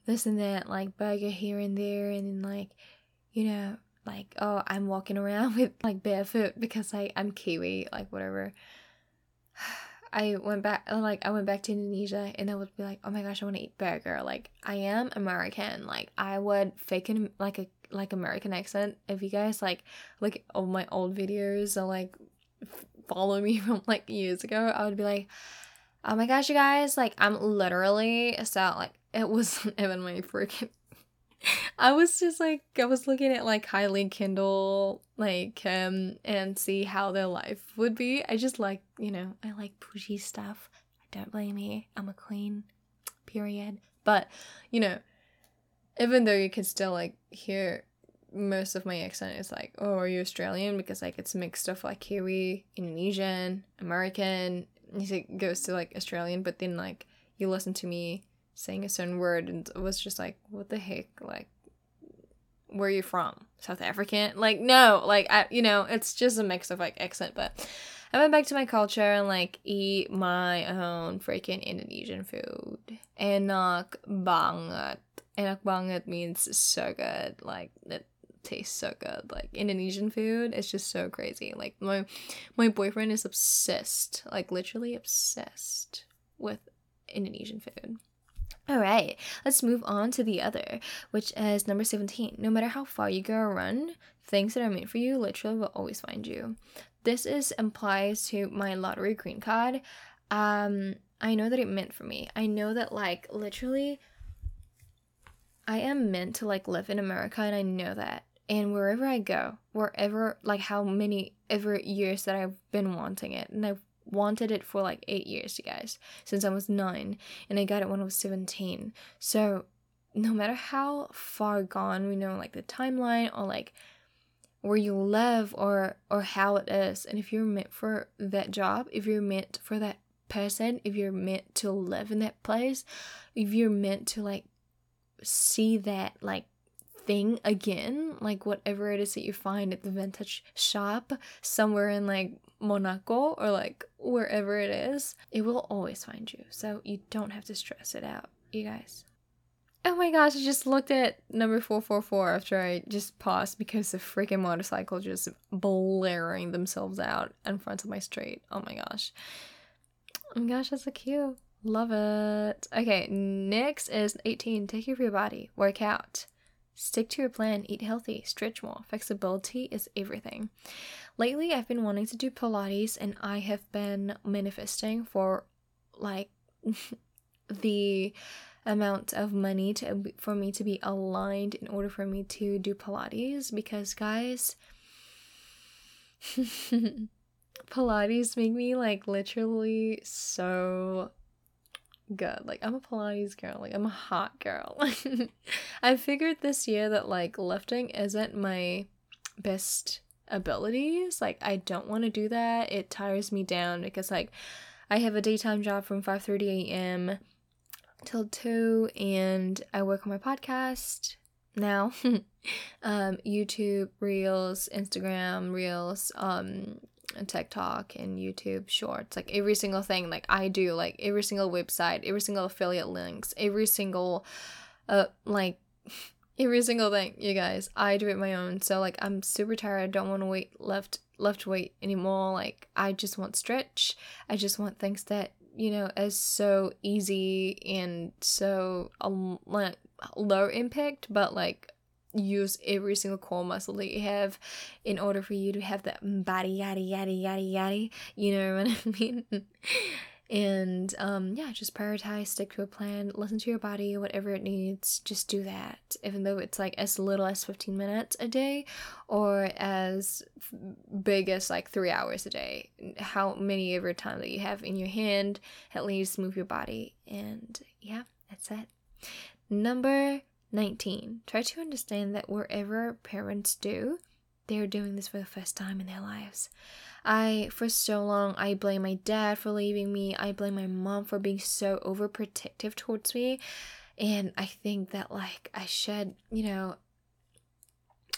this and that, like burger here and there, and then like, you know, like, oh, I'm walking around with like barefoot because like I'm Kiwi, like whatever. I went back, uh, like, I went back to Indonesia and I would be like, oh my gosh, I want to eat burger. Like, I am American. Like, I would fake an, like a, like American accent. If you guys like, like all my old videos or like follow me from like years ago, I would be like, oh my gosh, you guys, like I'm literally so like it wasn't even my freaking I was just like I was looking at like Kylie Kendall like um and see how their life would be. I just like, you know, I like pushy stuff. Don't blame me. I'm a queen. Period. But, you know, even though you can still like hear most of my accent is like, oh, are you Australian? Because like it's mixed of like Kiwi, Indonesian, American. It goes to like Australian, but then like you listen to me saying a certain word and was just like, what the heck? Like, where are you from? South African? Like, no, like I, you know, it's just a mix of like accent. But I went back to my culture and like eat my own freaking Indonesian food. Enak banget. Enak banget means so good. Like it tastes so good. Like Indonesian food is just so crazy. Like my my boyfriend is obsessed, like literally obsessed with Indonesian food. All right, let's move on to the other, which is number 17. No matter how far you go or run, things that are meant for you literally will always find you. This is implies to my lottery green card. Um, I know that it meant for me. I know that like literally I am meant to like live in America and I know that and wherever I go, wherever like how many ever years that I've been wanting it, and I've wanted it for like eight years, you guys, since I was nine, and I got it when I was 17. So no matter how far gone we know like the timeline or like where you live or or how it is and if you're meant for that job if you're meant for that person if you're meant to live in that place if you're meant to like see that like thing again, like whatever it is that you find at the vintage shop somewhere in like Monaco or like wherever it is, it will always find you. So you don't have to stress it out, you guys. Oh my gosh, I just looked at number 444 after I just paused because the freaking motorcycle just blaring themselves out in front of my street. Oh my gosh. Oh my gosh, that's so cute. Love it. Okay, next is 18. Take care of your body. Work out. Stick to your plan, eat healthy, stretch more. Flexibility is everything. Lately, I've been wanting to do Pilates and I have been manifesting for like the amount of money to for me to be aligned in order for me to do Pilates because guys Pilates make me like literally so good. Like I'm a Pilates girl. Like I'm a hot girl. I figured this year that like lifting isn't my best abilities. Like I don't want to do that. It tires me down because like I have a daytime job from 5:30 a.m. till 2 and I work on my podcast now. um YouTube Reels, Instagram Reels, um TikTok and YouTube Shorts, like every single thing, like I do, like every single website, every single affiliate links, every single, uh, like every single thing, you guys. I do it my own. So like I'm super tired. I don't want to wait left left weight anymore. Like I just want stretch. I just want things that you know is so easy and so um, like low impact, but like use every single core muscle that you have in order for you to have that body yada yada yada yada you know what i mean? And um yeah just prioritize stick to a plan listen to your body whatever it needs just do that. Even though it's like as little as 15 minutes a day or as big as like three hours a day how many ever time that you have in your hand at least move your body. And yeah that's it. Number 19. Try to understand that wherever parents do, they're doing this for the first time in their lives. I, for so long, I blame my dad for leaving me. I blame my mom for being so overprotective towards me. And I think that, like, I should, you know,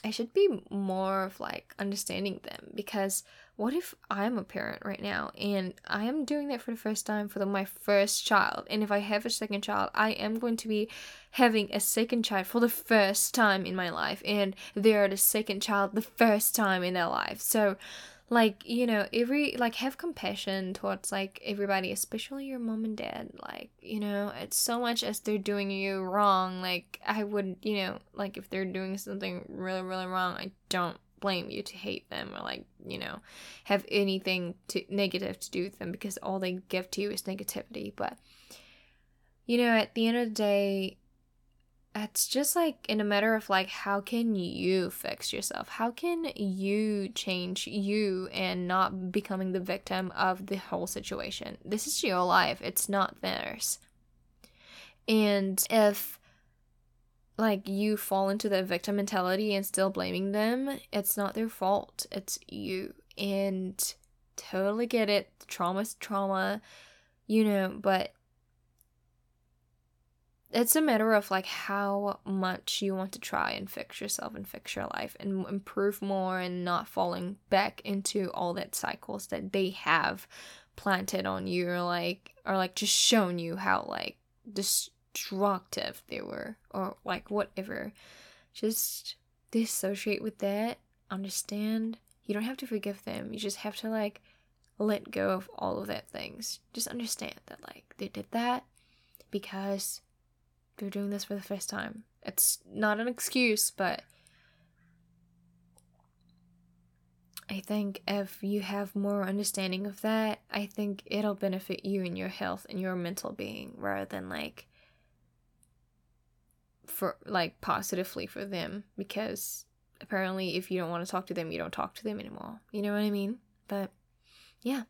I should be more of like understanding them because what if I'm a parent right now and I am doing that for the first time for the, my first child? And if I have a second child I am going to be having a second child for the first time in my life and they're the second child the first time in their life. So like you know every like have compassion towards like everybody especially your mom and dad. Like you know it's so much as they're doing you wrong. Like i would you know like if they're doing something really really wrong i don't blame you to hate them or like you know have anything to negative to do with them because all they give to you is negativity. But you know at the end of the day it's just like in a matter of like how can you fix yourself? How can you change you and not becoming the victim of the whole situation? This is your life. It's not theirs. And if like you fall into the victim mentality and still blaming them it's not their fault it's you. And totally get it trauma's trauma you know but it's a matter of like how much you want to try and fix yourself and fix your life and improve more and not falling back into all that cycles that they have planted on you or like or like just shown you how like destructive they were or like whatever. Just dissociate with that understand. You don't have to forgive them. You just have to like let go of all of that things. Just understand that like they did that because they're doing this for the first time. It's not an excuse, but I think if you have more understanding of that, I think it'll benefit you and your health and your mental being rather than like for like positively for them because apparently if you don't want to talk to them, you don't talk to them anymore. You know what I mean? But yeah.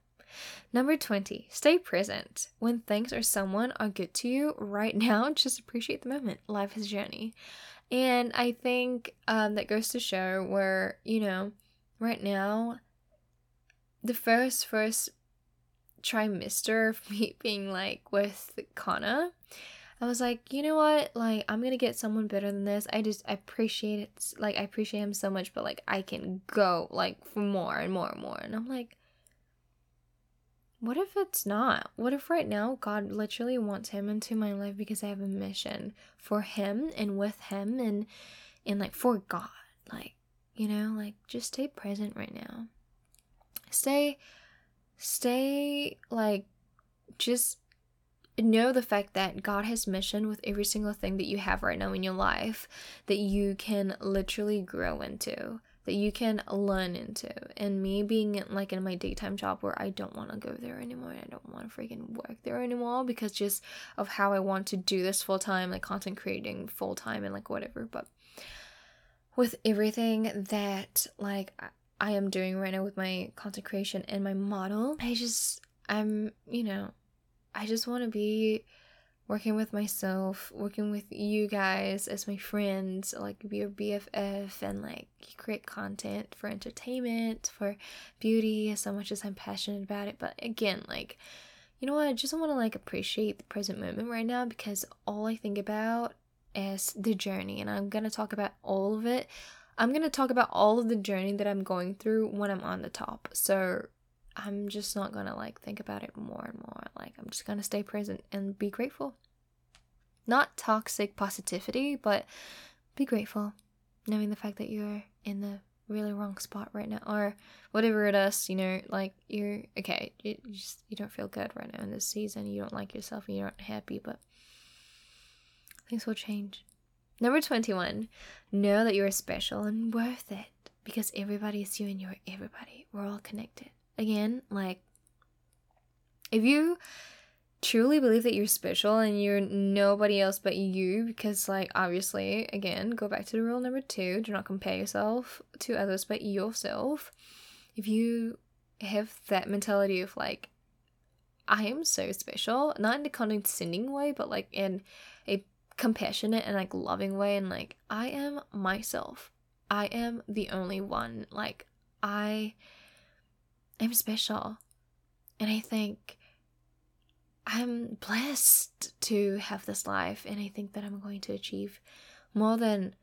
Number 20, stay present. When things or someone are good to you right now, just appreciate the moment. Life is a journey. And I think um, that goes to show where, you know, right now, the first, first trimester of me being like with Connor, I was like, you know what? Like, I'm gonna get someone better than this. I just I appreciate it. Like, I appreciate him so much, but like, I can go like for more and more and more. And I'm like, what if it's not? What if right now God literally wants him into my life because I have a mission for him and with him and and like for God. Like, you know, like just stay present right now. Stay stay like just know the fact that God has mission with every single thing that you have right now in your life that you can literally grow into that you can learn into. And me being like in my daytime job where I don't want to go there anymore, I don't want to freaking work there anymore because just of how I want to do this full time, like content creating full time and like whatever. But with everything that like I am doing right now with my content creation and my model, I just, I'm, you know, I just want to be working with myself, working with you guys as my friends, like be your BFF and like create content for entertainment, for beauty, so much as I'm passionate about it. But again, like, you know what? I just want to like appreciate the present moment right now because all I think about is the journey, and I'm gonna talk about all of it. I'm gonna talk about all of the journey that I'm going through when I'm on the top. So I'm just not gonna like think about it more and more. Like I'm just gonna stay present and be grateful. Not toxic positivity, but be grateful. Knowing the fact that you're in the really wrong spot right now or whatever it is, you know, like you're okay, you, you just you don't feel good right now in this season, you don't like yourself and you're not happy, but things will change. Number 21, know that you are special and worth it because everybody is you and you're everybody. We're all connected again, like if you truly believe that you're special and you're nobody else but you, because, like, obviously, again, go back to the rule number two do not compare yourself to others but yourself. If you have that mentality of, like, I am so special, not in a condescending way, but like in a compassionate and like loving way, and like, I am myself. I am the only one. Like, I I'm special. And I think I'm blessed to have this life. And I think that I'm going to achieve more than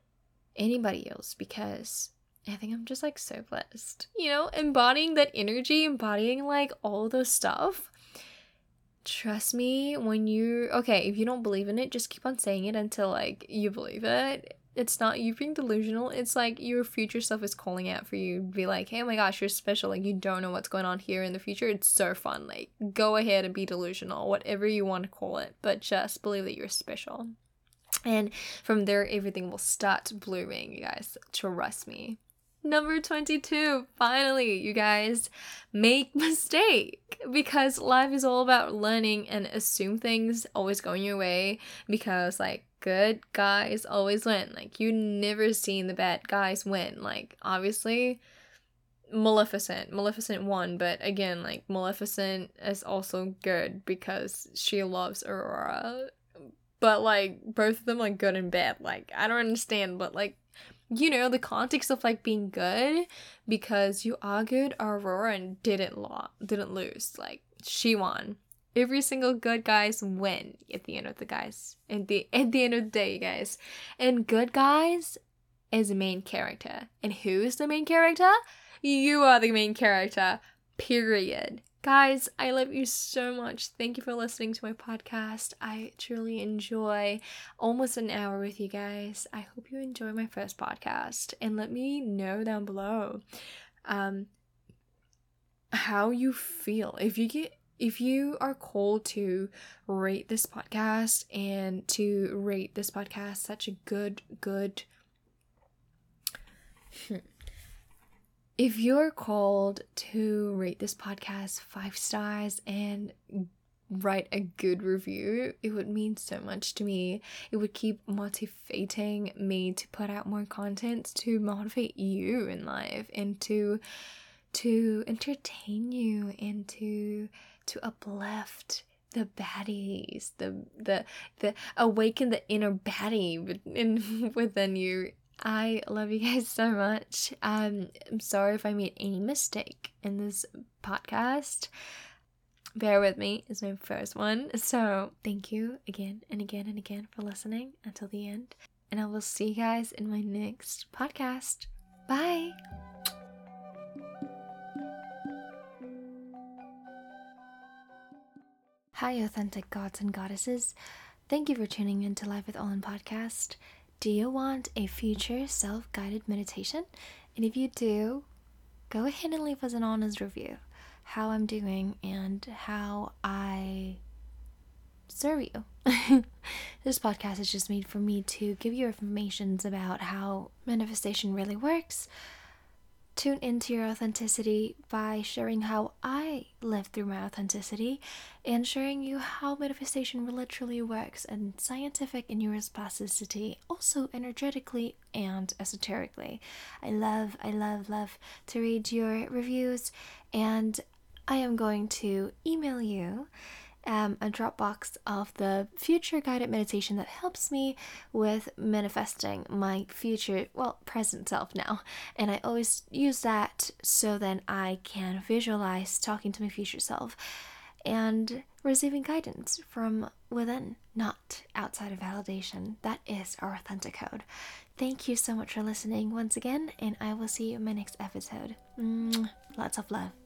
anybody else because I think I'm just like so blessed. You know, embodying that energy, embodying like all the stuff. Trust me when you okay, if you don't believe in it, just keep on saying it until like you believe it it's not you being delusional. It's like your future self is calling out for you. Be like, hey, oh my gosh, you're special. Like you don't know what's going on here in the future. It's so fun. Like go ahead and be delusional, whatever you want to call it, but just believe that you're special. And from there, everything will start blooming, you guys. Trust me. Number 22, finally, you guys, make mistake because life is all about learning and assume things always going your way because like good guys always win. Like you never seen the bad guys win. Like obviously Maleficent. Maleficent won, but again, like Maleficent is also good because she loves Aurora. But like both of them like good and bad. Like I don't understand, but like you know, the context of like being good because you argued Aurora and didn't law didn't lose. Like she won every single good guys win at the end of the guys at the at the end of the day guys. And good guys is the main character. And who is the main character? You are the main character period. Guys i love you so much. Thank you for listening to my podcast. I truly enjoy almost an hour with you guys. I hope you enjoy my first podcast. And let me know down below um how you feel. If you get if you are called to rate this podcast and to rate this podcast such a good, good. if you're called to rate this podcast five stars and write a good review, it would mean so much to me. It would keep motivating me to put out more content to motivate you in life and to to entertain you and to to uplift the baddies, the the the awaken the inner baddie within within you. I love you guys so much. Um, I'm sorry if I made any mistake in this podcast. Bear with me, it's my first one. So, thank you again and again and again for listening until the end. And I will see you guys in my next podcast. Bye. Hi, authentic gods and goddesses. Thank you for tuning in to Life with Olin podcast. Do you want a future self guided meditation? And if you do, go ahead and leave us an honest review how I'm doing and how I serve you. this podcast is just made for me to give you informations about how manifestation really works tune into your authenticity by sharing how I live through my authenticity and sharing you how manifestation literally works and scientific in neuroplasticity, also energetically and esoterically. I love, I love, love to read your reviews and I am going to email you um, a Dropbox of the future guided meditation that helps me with manifesting my future, well, present self now. And I always use that so then I can visualize talking to my future self and receiving guidance from within, not outside of validation. That is our authentic code. Thank you so much for listening once again, and I will see you in my next episode. Lots of love.